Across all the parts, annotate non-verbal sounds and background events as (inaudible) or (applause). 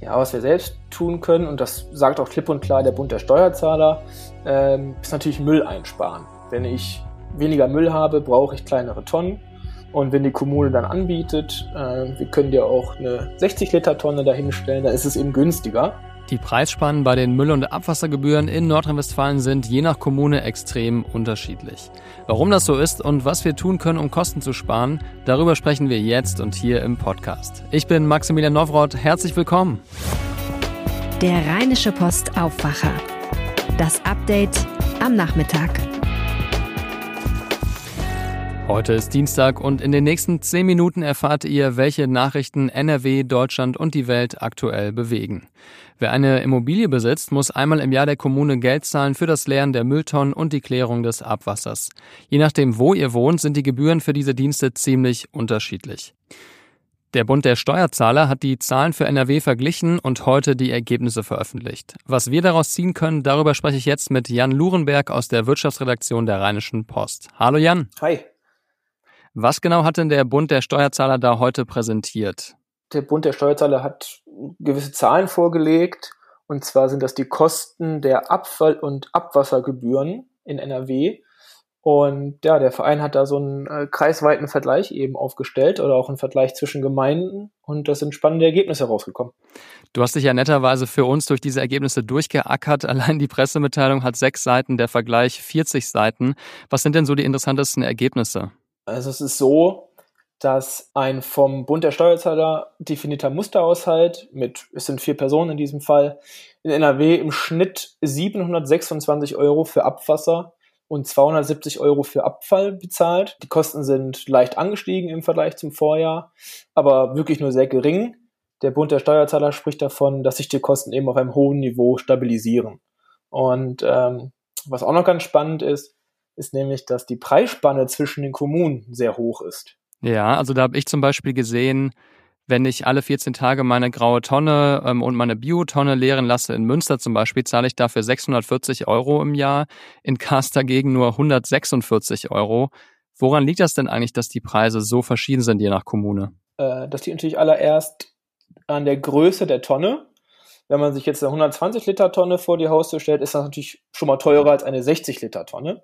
Ja, was wir selbst tun können, und das sagt auch klipp und klar der Bund der Steuerzahler, ähm, ist natürlich Müll einsparen. Wenn ich weniger Müll habe, brauche ich kleinere Tonnen. Und wenn die Kommune dann anbietet, äh, wir können dir auch eine 60-Liter-Tonne dahinstellen, dann ist es eben günstiger. Die Preisspannen bei den Müll- und Abwassergebühren in Nordrhein-Westfalen sind je nach Kommune extrem unterschiedlich. Warum das so ist und was wir tun können, um Kosten zu sparen, darüber sprechen wir jetzt und hier im Podcast. Ich bin Maximilian Nowroth, herzlich willkommen. Der Rheinische Post Aufwacher. Das Update am Nachmittag. Heute ist Dienstag und in den nächsten zehn Minuten erfahrt ihr, welche Nachrichten NRW, Deutschland und die Welt aktuell bewegen. Wer eine Immobilie besitzt, muss einmal im Jahr der Kommune Geld zahlen für das Leeren der Mülltonnen und die Klärung des Abwassers. Je nachdem, wo ihr wohnt, sind die Gebühren für diese Dienste ziemlich unterschiedlich. Der Bund der Steuerzahler hat die Zahlen für NRW verglichen und heute die Ergebnisse veröffentlicht. Was wir daraus ziehen können, darüber spreche ich jetzt mit Jan Lurenberg aus der Wirtschaftsredaktion der Rheinischen Post. Hallo Jan. Hi. Was genau hat denn der Bund der Steuerzahler da heute präsentiert? Der Bund der Steuerzahler hat gewisse Zahlen vorgelegt. Und zwar sind das die Kosten der Abfall- und Abwassergebühren in NRW. Und ja, der Verein hat da so einen äh, kreisweiten Vergleich eben aufgestellt oder auch einen Vergleich zwischen Gemeinden und da sind spannende Ergebnisse rausgekommen. Du hast dich ja netterweise für uns durch diese Ergebnisse durchgeackert. (laughs) Allein die Pressemitteilung hat sechs Seiten, der Vergleich 40 Seiten. Was sind denn so die interessantesten Ergebnisse? Also es ist so, dass ein vom Bund der Steuerzahler definierter Musterhaushalt mit, es sind vier Personen in diesem Fall, in NRW im Schnitt 726 Euro für Abwasser und 270 Euro für Abfall bezahlt. Die Kosten sind leicht angestiegen im Vergleich zum Vorjahr, aber wirklich nur sehr gering. Der Bund der Steuerzahler spricht davon, dass sich die Kosten eben auf einem hohen Niveau stabilisieren. Und ähm, was auch noch ganz spannend ist, ist nämlich, dass die Preisspanne zwischen den Kommunen sehr hoch ist. Ja, also da habe ich zum Beispiel gesehen, wenn ich alle 14 Tage meine graue Tonne ähm, und meine Biotonne leeren lasse in Münster zum Beispiel, zahle ich dafür 640 Euro im Jahr, in Kars dagegen nur 146 Euro. Woran liegt das denn eigentlich, dass die Preise so verschieden sind je nach Kommune? Äh, das liegt natürlich allererst an der Größe der Tonne. Wenn man sich jetzt eine 120 Liter Tonne vor die Haustür stellt, ist das natürlich schon mal teurer als eine 60 Liter Tonne.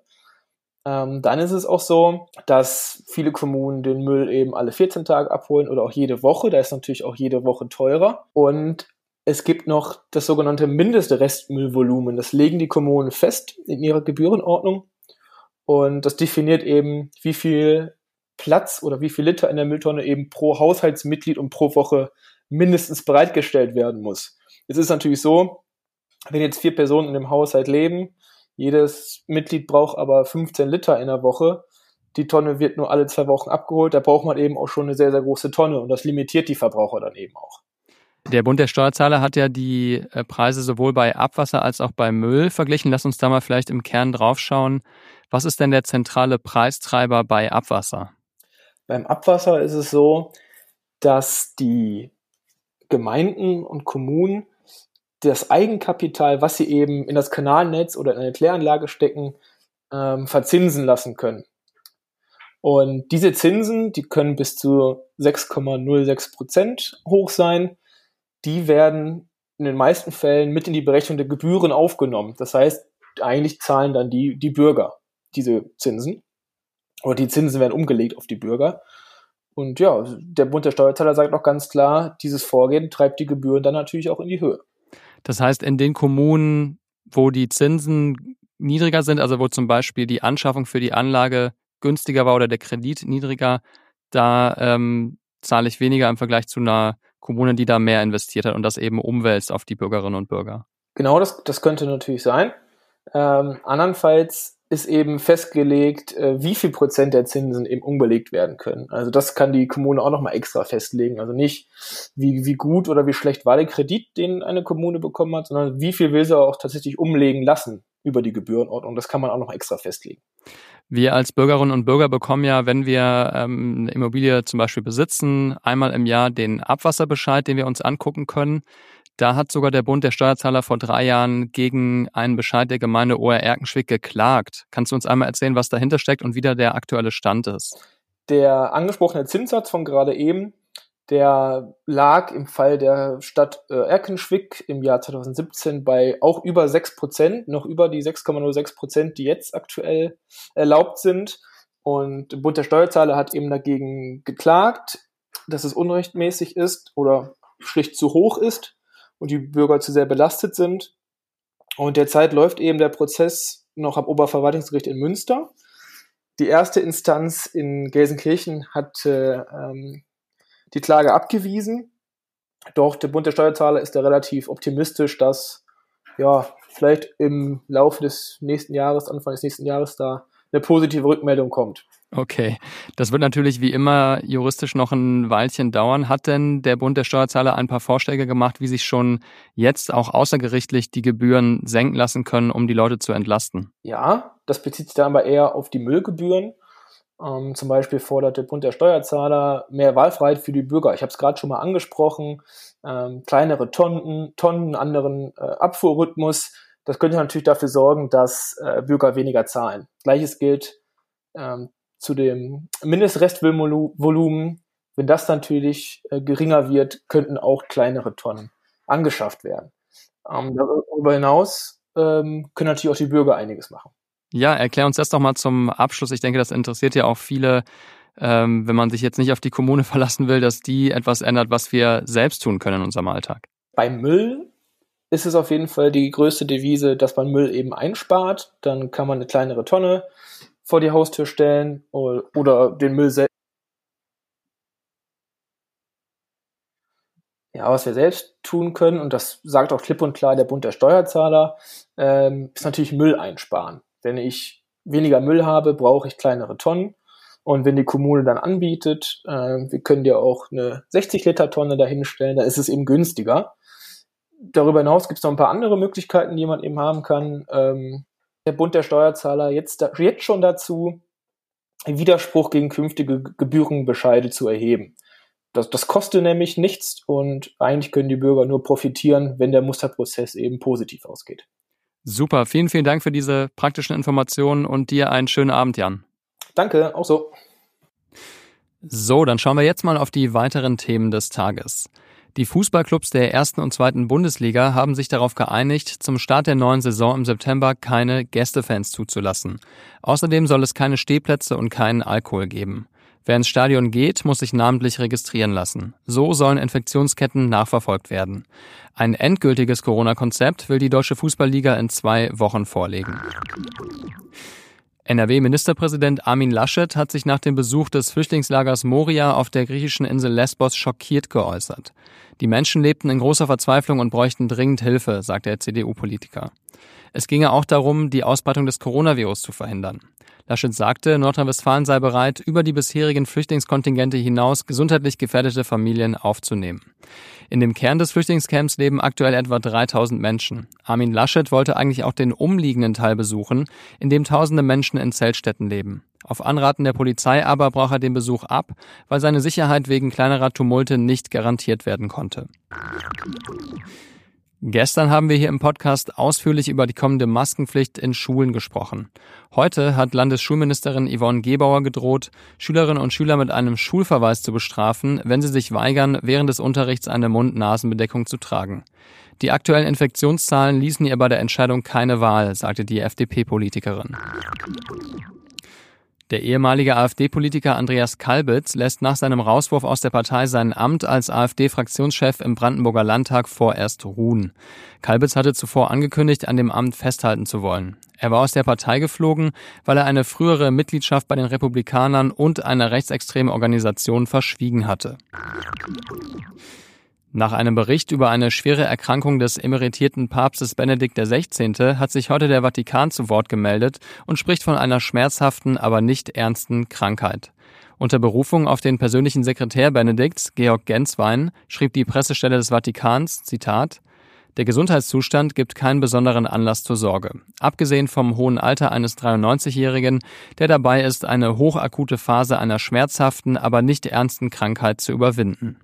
Ähm, dann ist es auch so, dass viele Kommunen den Müll eben alle 14 Tage abholen oder auch jede Woche. Da ist natürlich auch jede Woche teurer. Und es gibt noch das sogenannte mindeste Restmüllvolumen. Das legen die Kommunen fest in ihrer Gebührenordnung. Und das definiert eben, wie viel Platz oder wie viel Liter in der Mülltonne eben pro Haushaltsmitglied und pro Woche mindestens bereitgestellt werden muss. Es ist natürlich so, wenn jetzt vier Personen in dem Haushalt leben, jedes Mitglied braucht aber 15 Liter in der Woche. Die Tonne wird nur alle zwei Wochen abgeholt. Da braucht man eben auch schon eine sehr, sehr große Tonne und das limitiert die Verbraucher dann eben auch. Der Bund der Steuerzahler hat ja die äh, Preise sowohl bei Abwasser als auch bei Müll verglichen. Lass uns da mal vielleicht im Kern draufschauen. Was ist denn der zentrale Preistreiber bei Abwasser? Beim Abwasser ist es so, dass die Gemeinden und Kommunen das Eigenkapital, was sie eben in das Kanalnetz oder in eine Kläranlage stecken, ähm, verzinsen lassen können. Und diese Zinsen, die können bis zu 6,06 Prozent hoch sein. Die werden in den meisten Fällen mit in die Berechnung der Gebühren aufgenommen. Das heißt, eigentlich zahlen dann die, die Bürger diese Zinsen. Oder die Zinsen werden umgelegt auf die Bürger. Und ja, der Bund der Steuerzahler sagt auch ganz klar, dieses Vorgehen treibt die Gebühren dann natürlich auch in die Höhe. Das heißt, in den Kommunen, wo die Zinsen niedriger sind, also wo zum Beispiel die Anschaffung für die Anlage günstiger war oder der Kredit niedriger, da ähm, zahle ich weniger im Vergleich zu einer Kommune, die da mehr investiert hat und das eben umwälzt auf die Bürgerinnen und Bürger. Genau, das, das könnte natürlich sein. Ähm, andernfalls ist eben festgelegt, äh, wie viel Prozent der Zinsen eben umgelegt werden können. Also das kann die Kommune auch nochmal extra festlegen. Also nicht, wie, wie gut oder wie schlecht war der Kredit, den eine Kommune bekommen hat, sondern wie viel will sie auch tatsächlich umlegen lassen über die Gebührenordnung. Das kann man auch noch extra festlegen. Wir als Bürgerinnen und Bürger bekommen ja, wenn wir ähm, eine Immobilie zum Beispiel besitzen, einmal im Jahr den Abwasserbescheid, den wir uns angucken können. Da hat sogar der Bund der Steuerzahler vor drei Jahren gegen einen Bescheid der Gemeinde OR Erkenschwick geklagt. Kannst du uns einmal erzählen, was dahinter steckt und wie da der aktuelle Stand ist? Der angesprochene Zinssatz von gerade eben der lag im Fall der Stadt äh, Erkenschwick im Jahr 2017 bei auch über 6 Prozent, noch über die 6,06 Prozent, die jetzt aktuell erlaubt sind. Und Bund der Steuerzahler hat eben dagegen geklagt, dass es unrechtmäßig ist oder schlicht zu hoch ist und die Bürger zu sehr belastet sind. Und derzeit läuft eben der Prozess noch am Oberverwaltungsgericht in Münster. Die erste Instanz in Gelsenkirchen hat äh, ähm, die Klage abgewiesen. Doch der Bund der Steuerzahler ist da relativ optimistisch, dass ja vielleicht im Laufe des nächsten Jahres, Anfang des nächsten Jahres da eine positive Rückmeldung kommt. Okay, das wird natürlich wie immer juristisch noch ein Weilchen dauern. Hat denn der Bund der Steuerzahler ein paar Vorschläge gemacht, wie sich schon jetzt auch außergerichtlich die Gebühren senken lassen können, um die Leute zu entlasten? Ja, das bezieht sich dann aber eher auf die Müllgebühren. Ähm, zum Beispiel fordert der Bund der Steuerzahler mehr Wahlfreiheit für die Bürger. Ich habe es gerade schon mal angesprochen. Ähm, kleinere Tonnen, Tonnen, anderen äh, Abfuhrrhythmus. Das könnte natürlich dafür sorgen, dass äh, Bürger weniger zahlen. Gleiches gilt ähm, zu dem Mindestrestvolumen. Wenn das natürlich äh, geringer wird, könnten auch kleinere Tonnen angeschafft werden. Ähm, darüber hinaus ähm, können natürlich auch die Bürger einiges machen. Ja, erklär uns das doch mal zum Abschluss. Ich denke, das interessiert ja auch viele, ähm, wenn man sich jetzt nicht auf die Kommune (laughs) verlassen will, dass die etwas ändert, was wir selbst tun können in unserem Alltag. Beim Müll ist es auf jeden Fall die größte Devise, dass man Müll eben einspart. Dann kann man eine kleinere Tonne vor die Haustür stellen oder, den Müll selbst. Ja, was wir selbst tun können, und das sagt auch klipp und klar der Bund der Steuerzahler, ähm, ist natürlich Müll einsparen. Wenn ich weniger Müll habe, brauche ich kleinere Tonnen. Und wenn die Kommune dann anbietet, äh, wir können dir auch eine 60 Liter Tonne dahinstellen, dann ist es eben günstiger. Darüber hinaus gibt es noch ein paar andere Möglichkeiten, die man eben haben kann. Ähm, der Bund der Steuerzahler jetzt, jetzt schon dazu, Widerspruch gegen künftige Gebührenbescheide zu erheben. Das, das kostet nämlich nichts und eigentlich können die Bürger nur profitieren, wenn der Musterprozess eben positiv ausgeht. Super, vielen, vielen Dank für diese praktischen Informationen und dir einen schönen Abend, Jan. Danke, auch so. So, dann schauen wir jetzt mal auf die weiteren Themen des Tages. Die Fußballclubs der ersten und zweiten Bundesliga haben sich darauf geeinigt, zum Start der neuen Saison im September keine Gästefans zuzulassen. Außerdem soll es keine Stehplätze und keinen Alkohol geben. Wer ins Stadion geht, muss sich namentlich registrieren lassen. So sollen Infektionsketten nachverfolgt werden. Ein endgültiges Corona-Konzept will die Deutsche Fußballliga in zwei Wochen vorlegen. NRW-Ministerpräsident Armin Laschet hat sich nach dem Besuch des Flüchtlingslagers Moria auf der griechischen Insel Lesbos schockiert geäußert. Die Menschen lebten in großer Verzweiflung und bräuchten dringend Hilfe, sagt der CDU-Politiker. Es ginge auch darum, die Ausbreitung des Coronavirus zu verhindern. Laschet sagte, Nordrhein-Westfalen sei bereit, über die bisherigen Flüchtlingskontingente hinaus gesundheitlich gefährdete Familien aufzunehmen. In dem Kern des Flüchtlingscamps leben aktuell etwa 3000 Menschen. Armin Laschet wollte eigentlich auch den umliegenden Teil besuchen, in dem tausende Menschen in Zeltstätten leben. Auf Anraten der Polizei aber brach er den Besuch ab, weil seine Sicherheit wegen kleinerer Tumulte nicht garantiert werden konnte. Gestern haben wir hier im Podcast ausführlich über die kommende Maskenpflicht in Schulen gesprochen. Heute hat Landesschulministerin Yvonne Gebauer gedroht, Schülerinnen und Schüler mit einem Schulverweis zu bestrafen, wenn sie sich weigern, während des Unterrichts eine Mund-Nasen-Bedeckung zu tragen. Die aktuellen Infektionszahlen ließen ihr bei der Entscheidung keine Wahl, sagte die FDP-Politikerin. Der ehemalige AfD-Politiker Andreas Kalbitz lässt nach seinem Rauswurf aus der Partei sein Amt als AfD-Fraktionschef im Brandenburger Landtag vorerst ruhen. Kalbitz hatte zuvor angekündigt, an dem Amt festhalten zu wollen. Er war aus der Partei geflogen, weil er eine frühere Mitgliedschaft bei den Republikanern und einer rechtsextremen Organisation verschwiegen hatte. Nach einem Bericht über eine schwere Erkrankung des emeritierten Papstes Benedikt XVI. hat sich heute der Vatikan zu Wort gemeldet und spricht von einer schmerzhaften, aber nicht ernsten Krankheit. Unter Berufung auf den persönlichen Sekretär Benedikts, Georg Genswein, schrieb die Pressestelle des Vatikans, Zitat, der Gesundheitszustand gibt keinen besonderen Anlass zur Sorge. Abgesehen vom hohen Alter eines 93-Jährigen, der dabei ist, eine hochakute Phase einer schmerzhaften, aber nicht ernsten Krankheit zu überwinden.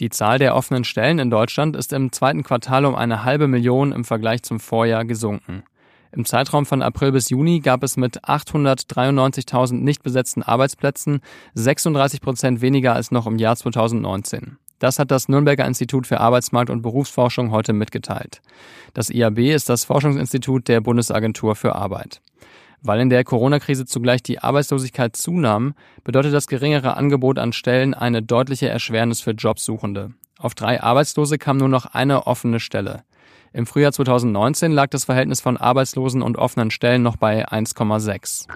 Die Zahl der offenen Stellen in Deutschland ist im zweiten Quartal um eine halbe Million im Vergleich zum Vorjahr gesunken. Im Zeitraum von April bis Juni gab es mit 893.000 nicht besetzten Arbeitsplätzen 36 Prozent weniger als noch im Jahr 2019. Das hat das Nürnberger Institut für Arbeitsmarkt und Berufsforschung heute mitgeteilt. Das IAB ist das Forschungsinstitut der Bundesagentur für Arbeit. Weil in der Corona-Krise zugleich die Arbeitslosigkeit zunahm, bedeutet das geringere Angebot an Stellen eine deutliche Erschwernis für Jobsuchende. Auf drei Arbeitslose kam nur noch eine offene Stelle. Im Frühjahr 2019 lag das Verhältnis von Arbeitslosen und offenen Stellen noch bei 1,6.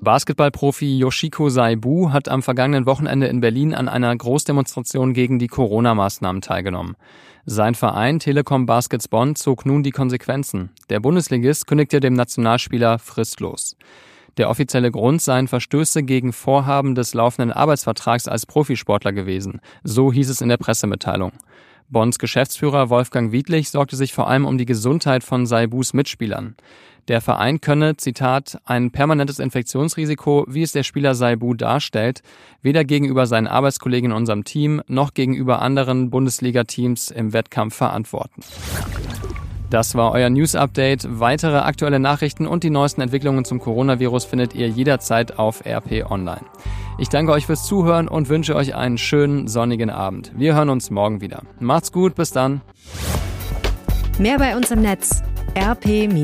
Basketballprofi Yoshiko Saibu hat am vergangenen Wochenende in Berlin an einer Großdemonstration gegen die Corona-Maßnahmen teilgenommen. Sein Verein Telekom Baskets Bonn zog nun die Konsequenzen. Der Bundesligist kündigte dem Nationalspieler fristlos. Der offizielle Grund seien Verstöße gegen Vorhaben des laufenden Arbeitsvertrags als Profisportler gewesen. So hieß es in der Pressemitteilung. Bonds Geschäftsführer Wolfgang Wiedlich sorgte sich vor allem um die Gesundheit von Saibus Mitspielern. Der Verein könne, Zitat, ein permanentes Infektionsrisiko, wie es der Spieler Saibu darstellt, weder gegenüber seinen Arbeitskollegen in unserem Team noch gegenüber anderen Bundesliga-Teams im Wettkampf verantworten. Das war euer News Update. Weitere aktuelle Nachrichten und die neuesten Entwicklungen zum Coronavirus findet ihr jederzeit auf RP Online. Ich danke euch fürs Zuhören und wünsche euch einen schönen sonnigen Abend. Wir hören uns morgen wieder. Macht's gut, bis dann. Mehr bei uns im Netz rp-online.de